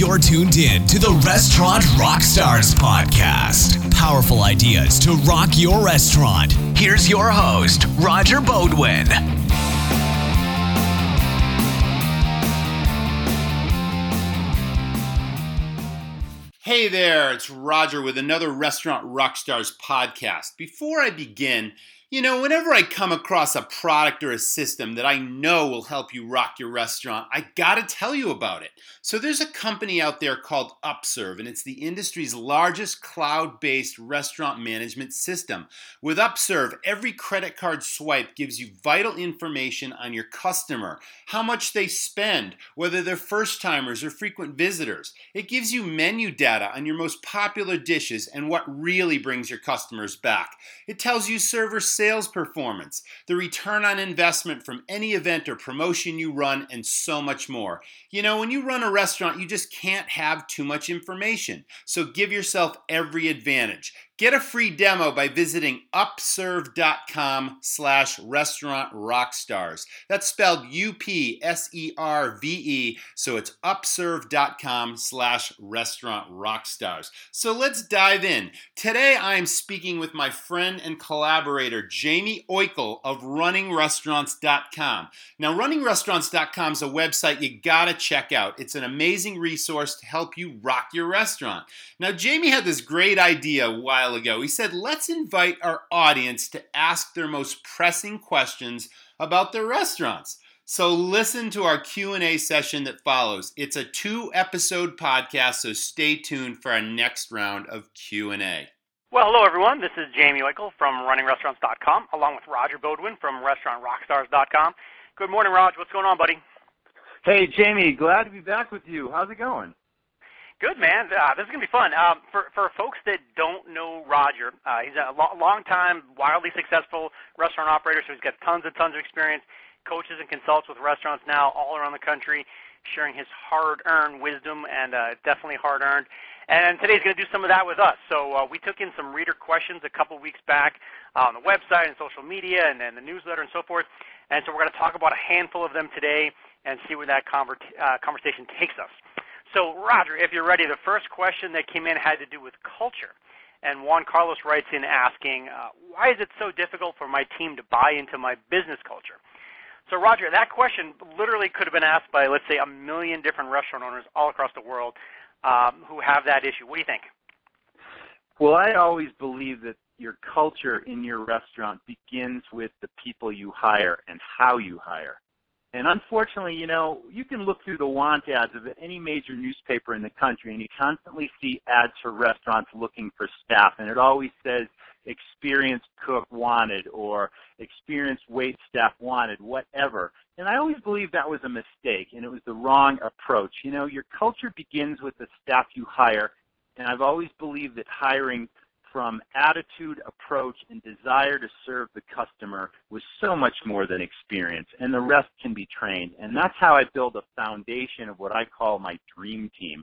You're tuned in to the Restaurant Rockstars podcast. Powerful ideas to rock your restaurant. Here's your host, Roger Beaudoin. Hey there, it's Roger with another Restaurant Rockstars podcast. Before I begin, you know, whenever I come across a product or a system that I know will help you rock your restaurant, I gotta tell you about it. So there's a company out there called Upserve, and it's the industry's largest cloud based restaurant management system. With Upserve, every credit card swipe gives you vital information on your customer, how much they spend, whether they're first timers or frequent visitors. It gives you menu data on your most popular dishes and what really brings your customers back. It tells you server sales performance, the return on investment from any event or promotion you run, and so much more. You know, when you run a restaurant, you just can't have too much information. So give yourself every advantage. Get a free demo by visiting upserve.com slash restaurant rockstars. That's spelled U-P-S-E-R-V-E, so it's upserve.com slash restaurant rockstars. So let's dive in. Today I am speaking with my friend and collaborator, Jamie Oikle of runningrestaurants.com. Now, runningrestaurants.com is a website you gotta check out. It's an amazing resource to help you rock your restaurant. Now, Jamie had this great idea a while ago. He said, let's invite our audience to ask their most pressing questions about their restaurants. So listen to our Q&A session that follows. It's a two-episode podcast, so stay tuned for our next round of Q&A. Well, hello everyone. This is Jamie Oikle from RunningRestaurants.com, along with Roger Beaudoin from RestaurantRockstars.com. Good morning, Raj. What's going on, buddy? Hey, Jamie. Glad to be back with you. How's it going? Good man. Uh, this is gonna be fun. Um, for for folks that don't know Roger, uh, he's a lo- long time, wildly successful restaurant operator. So he's got tons and tons of experience. Coaches and consults with restaurants now all around the country, sharing his hard-earned wisdom and uh, definitely hard-earned. And today's going to do some of that with us. So uh, we took in some reader questions a couple weeks back on the website and social media and, and the newsletter and so forth. And so we're going to talk about a handful of them today and see where that conver- uh, conversation takes us. So, Roger, if you're ready, the first question that came in had to do with culture. And Juan Carlos writes in asking, uh, why is it so difficult for my team to buy into my business culture? So, Roger, that question literally could have been asked by, let's say, a million different restaurant owners all across the world um, who have that issue. What do you think? Well, I always believe that your culture in your restaurant begins with the people you hire and how you hire. And unfortunately, you know, you can look through the want ads of any major newspaper in the country and you constantly see ads for restaurants looking for staff and it always says experienced cook wanted or experienced wait staff wanted, whatever. And I always believed that was a mistake and it was the wrong approach. You know, your culture begins with the staff you hire and I've always believed that hiring from attitude, approach, and desire to serve the customer was so much more than experience, and the rest can be trained. And that's how I build a foundation of what I call my dream team.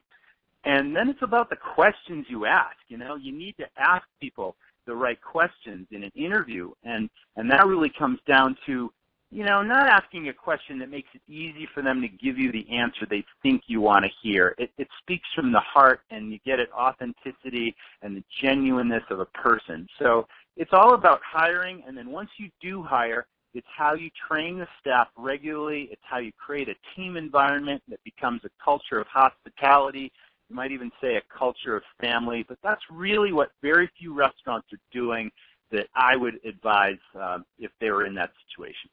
And then it's about the questions you ask. You know, you need to ask people the right questions in an interview, and and that really comes down to you know, not asking a question that makes it easy for them to give you the answer they think you want to hear. It, it speaks from the heart and you get it authenticity and the genuineness of a person. So it's all about hiring and then once you do hire, it's how you train the staff regularly. It's how you create a team environment that becomes a culture of hospitality. You might even say a culture of family, but that's really what very few restaurants are doing that I would advise um, if they were in that situation.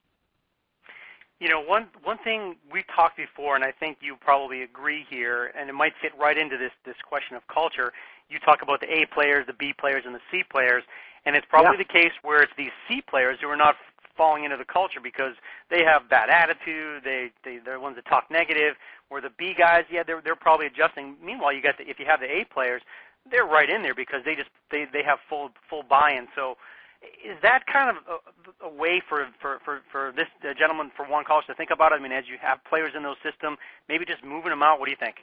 You know, one one thing we've talked before, and I think you probably agree here, and it might fit right into this this question of culture. You talk about the A players, the B players, and the C players, and it's probably yeah. the case where it's these C players who are not falling into the culture because they have bad attitude. They they they're the ones that talk negative. Where the B guys, yeah, they're they're probably adjusting. Meanwhile, you got the, if you have the A players, they're right in there because they just they they have full full buy-in. So is that kind of a, way for, for, for, for this uh, gentleman for Juan Carlos to think about it? I mean, as you have players in those system, maybe just moving them out. What do you think?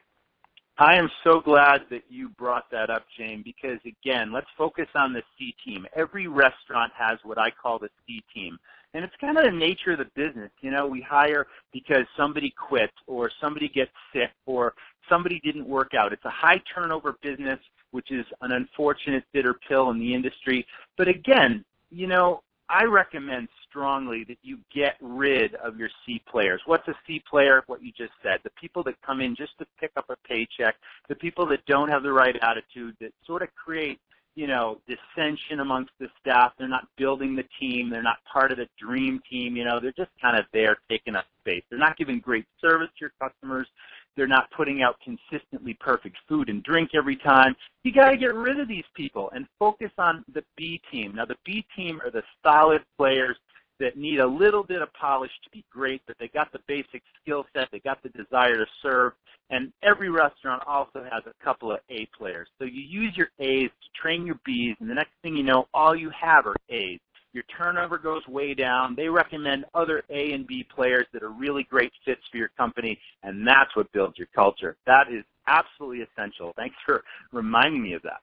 I am so glad that you brought that up, Jane, because again, let's focus on the C team. Every restaurant has what I call the C team. And it's kind of the nature of the business. You know, we hire because somebody quit or somebody gets sick or somebody didn't work out. It's a high turnover business, which is an unfortunate bitter pill in the industry. But again, you know, I recommend strongly that you get rid of your C players. What's a C player? What you just said. The people that come in just to pick up a paycheck, the people that don't have the right attitude, that sort of create you know, dissension amongst the staff. They're not building the team. They're not part of the dream team. You know, they're just kind of there taking up space. They're not giving great service to your customers. They're not putting out consistently perfect food and drink every time. You got to get rid of these people and focus on the B team. Now, the B team are the solid players that need a little bit of polish to be great, but they got the basic skill set, they got the desire to serve, and every restaurant also has a couple of A players. So you use your A's to train your B's, and the next thing you know, all you have are A's. Your turnover goes way down. They recommend other A and B players that are really great fits for your company, and that's what builds your culture. That is absolutely essential. Thanks for reminding me of that.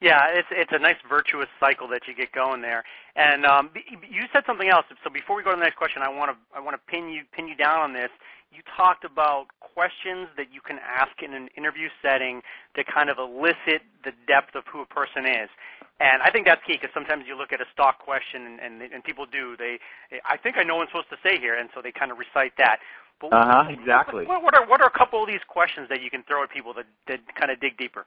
Yeah, it's it's a nice virtuous cycle that you get going there. And um, you said something else. So before we go to the next question, I want to I want to pin you pin you down on this. You talked about questions that you can ask in an interview setting to kind of elicit the depth of who a person is. And I think that's key because sometimes you look at a stock question and, and and people do they I think I know what I'm supposed to say here, and so they kind of recite that. But uh huh. Exactly. What, what are what are a couple of these questions that you can throw at people that that kind of dig deeper?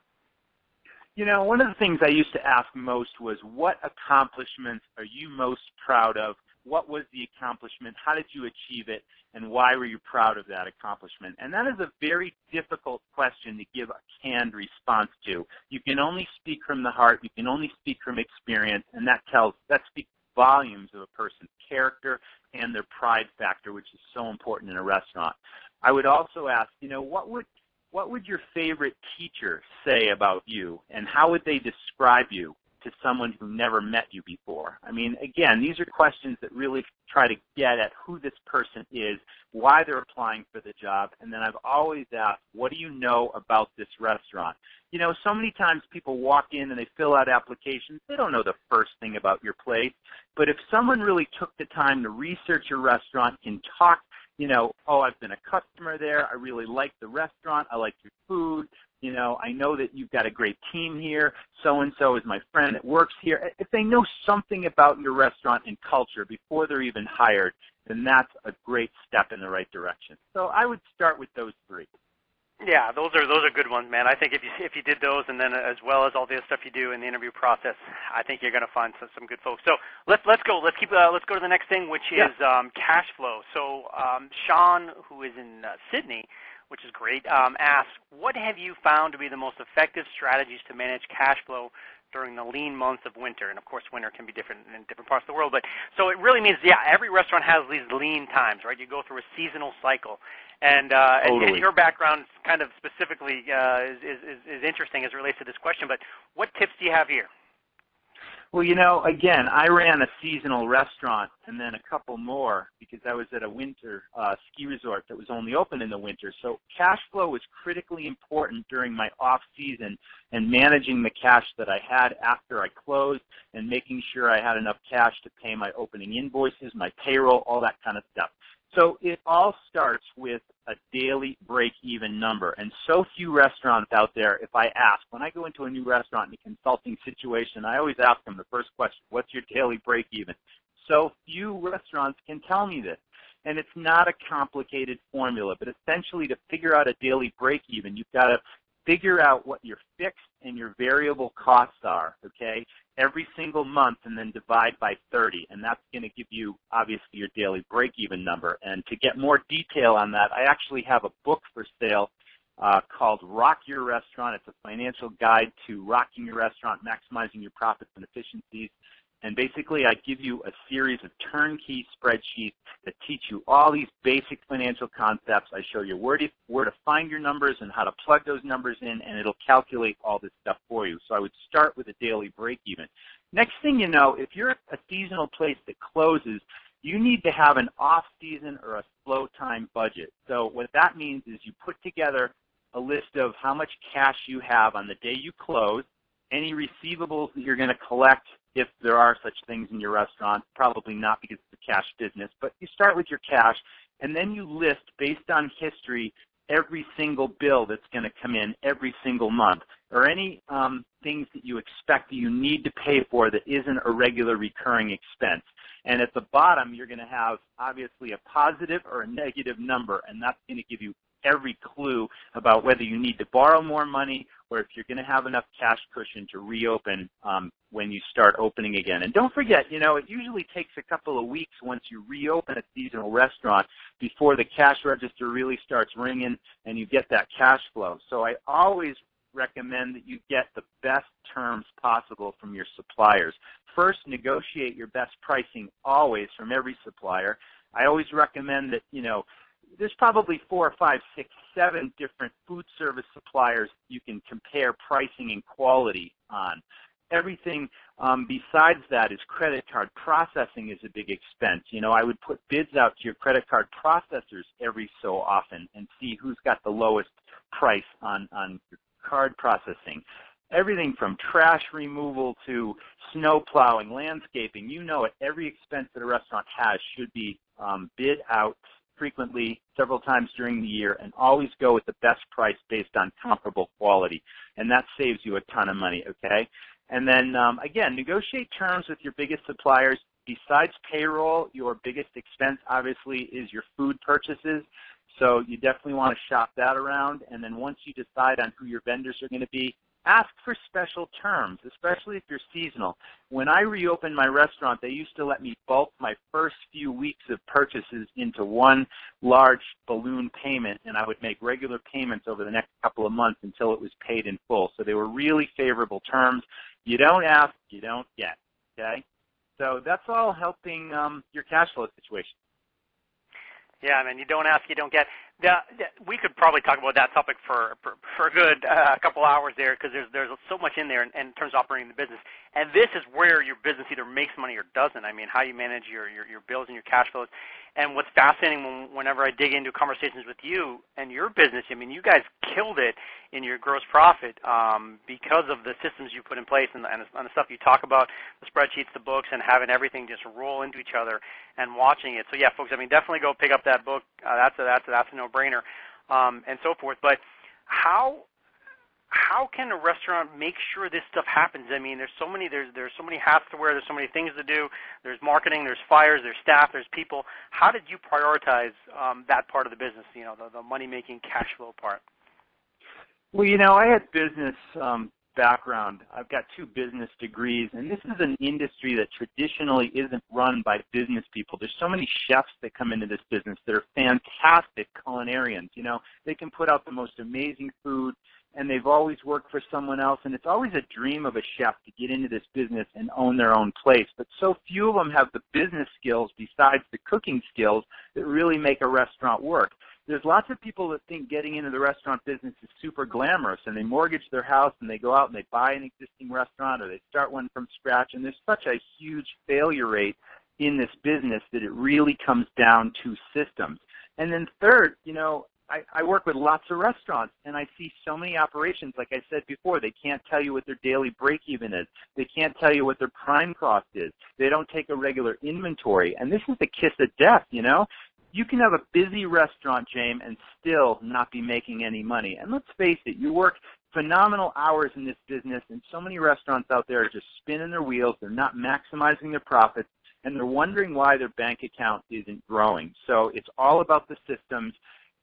You know, one of the things I used to ask most was, what accomplishments are you most proud of? What was the accomplishment? How did you achieve it? And why were you proud of that accomplishment? And that is a very difficult question to give a canned response to. You can only speak from the heart. You can only speak from experience, and that tells, that speaks volumes of a person's character and their pride factor, which is so important in a restaurant. I would also ask, you know, what would what would your favorite teacher say about you, and how would they describe you to someone who never met you before? I mean, again, these are questions that really try to get at who this person is, why they're applying for the job, and then I've always asked, what do you know about this restaurant? You know, so many times people walk in and they fill out applications. They don't know the first thing about your place. But if someone really took the time to research your restaurant, can talk you know, oh, I've been a customer there. I really like the restaurant. I like your food. You know, I know that you've got a great team here. So and so is my friend that works here. If they know something about your restaurant and culture before they're even hired, then that's a great step in the right direction. So I would start with those three. Yeah, those are those are good ones, man. I think if you if you did those, and then as well as all the other stuff you do in the interview process, I think you're going to find some, some good folks. So let's let's go. Let's keep uh, let's go to the next thing, which is yeah. um, cash flow. So um, Sean, who is in uh, Sydney, which is great, um, asks, what have you found to be the most effective strategies to manage cash flow during the lean months of winter. And of course, winter can be different in different parts of the world. But so it really means, yeah, every restaurant has these lean times, right? You go through a seasonal cycle. And, uh, totally. and, and your background kind of specifically uh, is, is, is interesting as it relates to this question. But what tips do you have here? Well, you know, again, I ran a seasonal restaurant and then a couple more because I was at a winter uh, ski resort that was only open in the winter. So cash flow was critically important during my off season and managing the cash that I had after I closed and making sure I had enough cash to pay my opening invoices, my payroll, all that kind of stuff. So it all starts with a daily break-even number. And so few restaurants out there, if I ask, when I go into a new restaurant in a consulting situation, I always ask them the first question, what's your daily break-even? So few restaurants can tell me this. And it's not a complicated formula, but essentially to figure out a daily break-even, you've got to figure out what your fixed and your variable costs are, okay, every single month and then divide by 30. And that's going to give you, obviously, your daily break-even number. And to get more detail on that, I actually have a book for sale uh, called Rock Your Restaurant. It's a financial guide to rocking your restaurant, maximizing your profits and efficiencies. And basically, I give you a series of turnkey spreadsheets that teach you all these basic financial concepts. I show you where to, where to find your numbers and how to plug those numbers in, and it'll calculate all this stuff for you. So I would start with a daily break even. Next thing you know, if you're a seasonal place that closes, you need to have an off-season or a slow time budget. So what that means is you put together a list of how much cash you have on the day you close, any receivables that you're going to collect if there are such things in your restaurant. Probably not because it's a cash business, but you start with your cash and then you list based on history every single bill that's going to come in every single month or any um, things that you expect that you need to pay for that isn't a regular recurring expense. And at the bottom, you're going to have obviously a positive or a negative number, and that's going to give you every clue about whether you need to borrow more money or if you're going to have enough cash cushion to reopen um, when you start opening again. And don't forget, you know, it usually takes a couple of weeks once you reopen a seasonal restaurant before the cash register really starts ringing and you get that cash flow. So I always recommend that you get the best terms possible from your suppliers. First, negotiate your best pricing always from every supplier. I always recommend that, you know, there's probably four, five, six, seven different food service suppliers you can compare pricing and quality on. Everything um, besides that is credit card processing is a big expense. You know, I would put bids out to your credit card processors every so often and see who's got the lowest price on on card processing. Everything from trash removal to snow plowing, landscaping, you know it. Every expense that a restaurant has should be um, bid out frequently several times during the year and always go with the best price based on comparable quality. And that saves you a ton of money, okay? And then um, again, negotiate terms with your biggest suppliers. Besides payroll, your biggest expense obviously is your food purchases. So you definitely want to shop that around. And then once you decide on who your vendors are going to be, ask for special terms, especially if you're seasonal. When I reopened my restaurant, they used to let me bulk my first few weeks of purchases into one large balloon payment, and I would make regular payments over the next couple of months until it was paid in full. So they were really favorable terms. You don't ask, you don't get. Okay? So that's all helping um, your cash flow situation. Yeah, I mean, you don't ask, you don't get. The, the, we could probably talk about that topic for for, for a good uh, couple hours there because there's there's so much in there in, in terms of operating the business, and this is where your business either makes money or doesn't. I mean, how you manage your your, your bills and your cash flows. And what's fascinating when, whenever I dig into conversations with you and your business, I mean, you guys killed it in your gross profit um, because of the systems you put in place and, and, and the stuff you talk about, the spreadsheets, the books, and having everything just roll into each other and watching it. So yeah, folks, I mean, definitely go pick up that book. Uh, that's a, that's a, that's a no-brainer, um, and so forth. But how how can a restaurant make sure this stuff happens? I mean, there's so many there's there's so many hats to wear. There's so many things to do. There's marketing. There's fires. There's staff. There's people. How did you prioritize um, that part of the business? You know, the, the money making cash flow part. Well, you know, I had business um, background. I've got two business degrees, and this is an industry that traditionally isn't run by business people. There's so many chefs that come into this business that are fantastic culinarians. You know, they can put out the most amazing food and they've always worked for someone else and it's always a dream of a chef to get into this business and own their own place. But so few of them have the business skills besides the cooking skills that really make a restaurant work. There's lots of people that think getting into the restaurant business is super glamorous and they mortgage their house and they go out and they buy an existing restaurant or they start one from scratch and there's such a huge failure rate in this business that it really comes down to systems. And then third, you know, I, I work with lots of restaurants and I see so many operations, like I said before, they can't tell you what their daily break even is. They can't tell you what their prime cost is. They don't take a regular inventory. And this is the kiss of death, you know? You can have a busy restaurant, James, and still not be making any money. And let's face it, you work phenomenal hours in this business and so many restaurants out there are just spinning their wheels. They're not maximizing their profits and they're wondering why their bank account isn't growing. So it's all about the systems.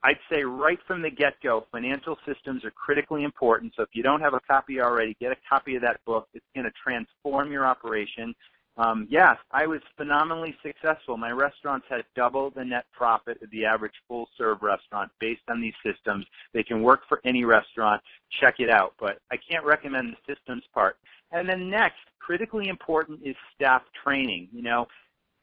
I'd say right from the get-go, financial systems are critically important. So if you don't have a copy already, get a copy of that book. It's going to transform your operation. Um, yes, I was phenomenally successful. My restaurants had double the net profit of the average full-serve restaurant based on these systems. They can work for any restaurant. Check it out. But I can't recommend the systems part. And then next, critically important is staff training. You know,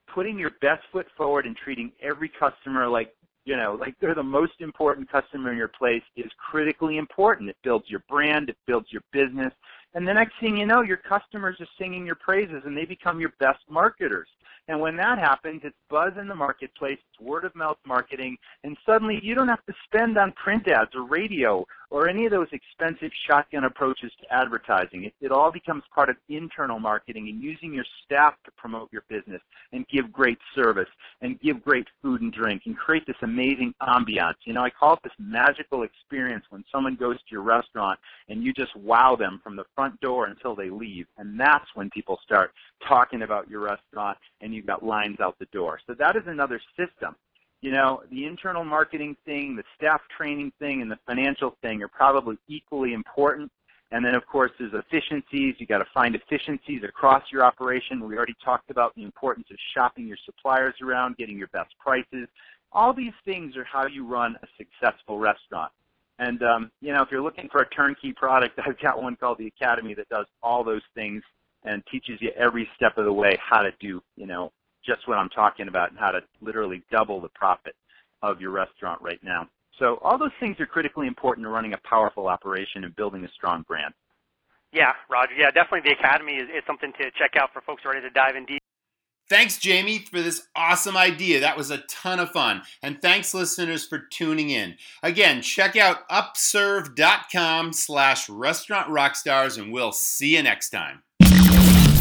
putting your best foot forward and treating every customer like you know, like they're the most important customer in your place is critically important. It builds your brand, it builds your business, and the next thing you know, your customers are singing your praises and they become your best marketers. And when that happens, it's buzz in the marketplace, it's word of mouth marketing, and suddenly you don't have to spend on print ads or radio or any of those expensive shotgun approaches to advertising. It, it all becomes part of internal marketing and using your staff to promote your business and give great service and give great food and drink and create this amazing ambiance. You know, I call it this magical experience when someone goes to your restaurant and you just wow them from the front door until they leave. And that's when people start talking about your restaurant and you've got lines out the door. So that is another system. You know, the internal marketing thing, the staff training thing, and the financial thing are probably equally important. And then, of course, there's efficiencies. You've got to find efficiencies across your operation. We already talked about the importance of shopping your suppliers around, getting your best prices. All these things are how you run a successful restaurant. And um, you know, if you're looking for a turnkey product, I've got one called the Academy that does all those things and teaches you every step of the way how to do, you know, just what I'm talking about and how to literally double the profit of your restaurant right now. So all those things are critically important to running a powerful operation and building a strong brand. Yeah, Roger. Yeah, definitely the Academy is, is something to check out for folks ready to dive in deep. Thanks, Jamie, for this awesome idea. That was a ton of fun. And thanks, listeners, for tuning in. Again, check out upserve.com slash restaurant rockstars, and we'll see you next time.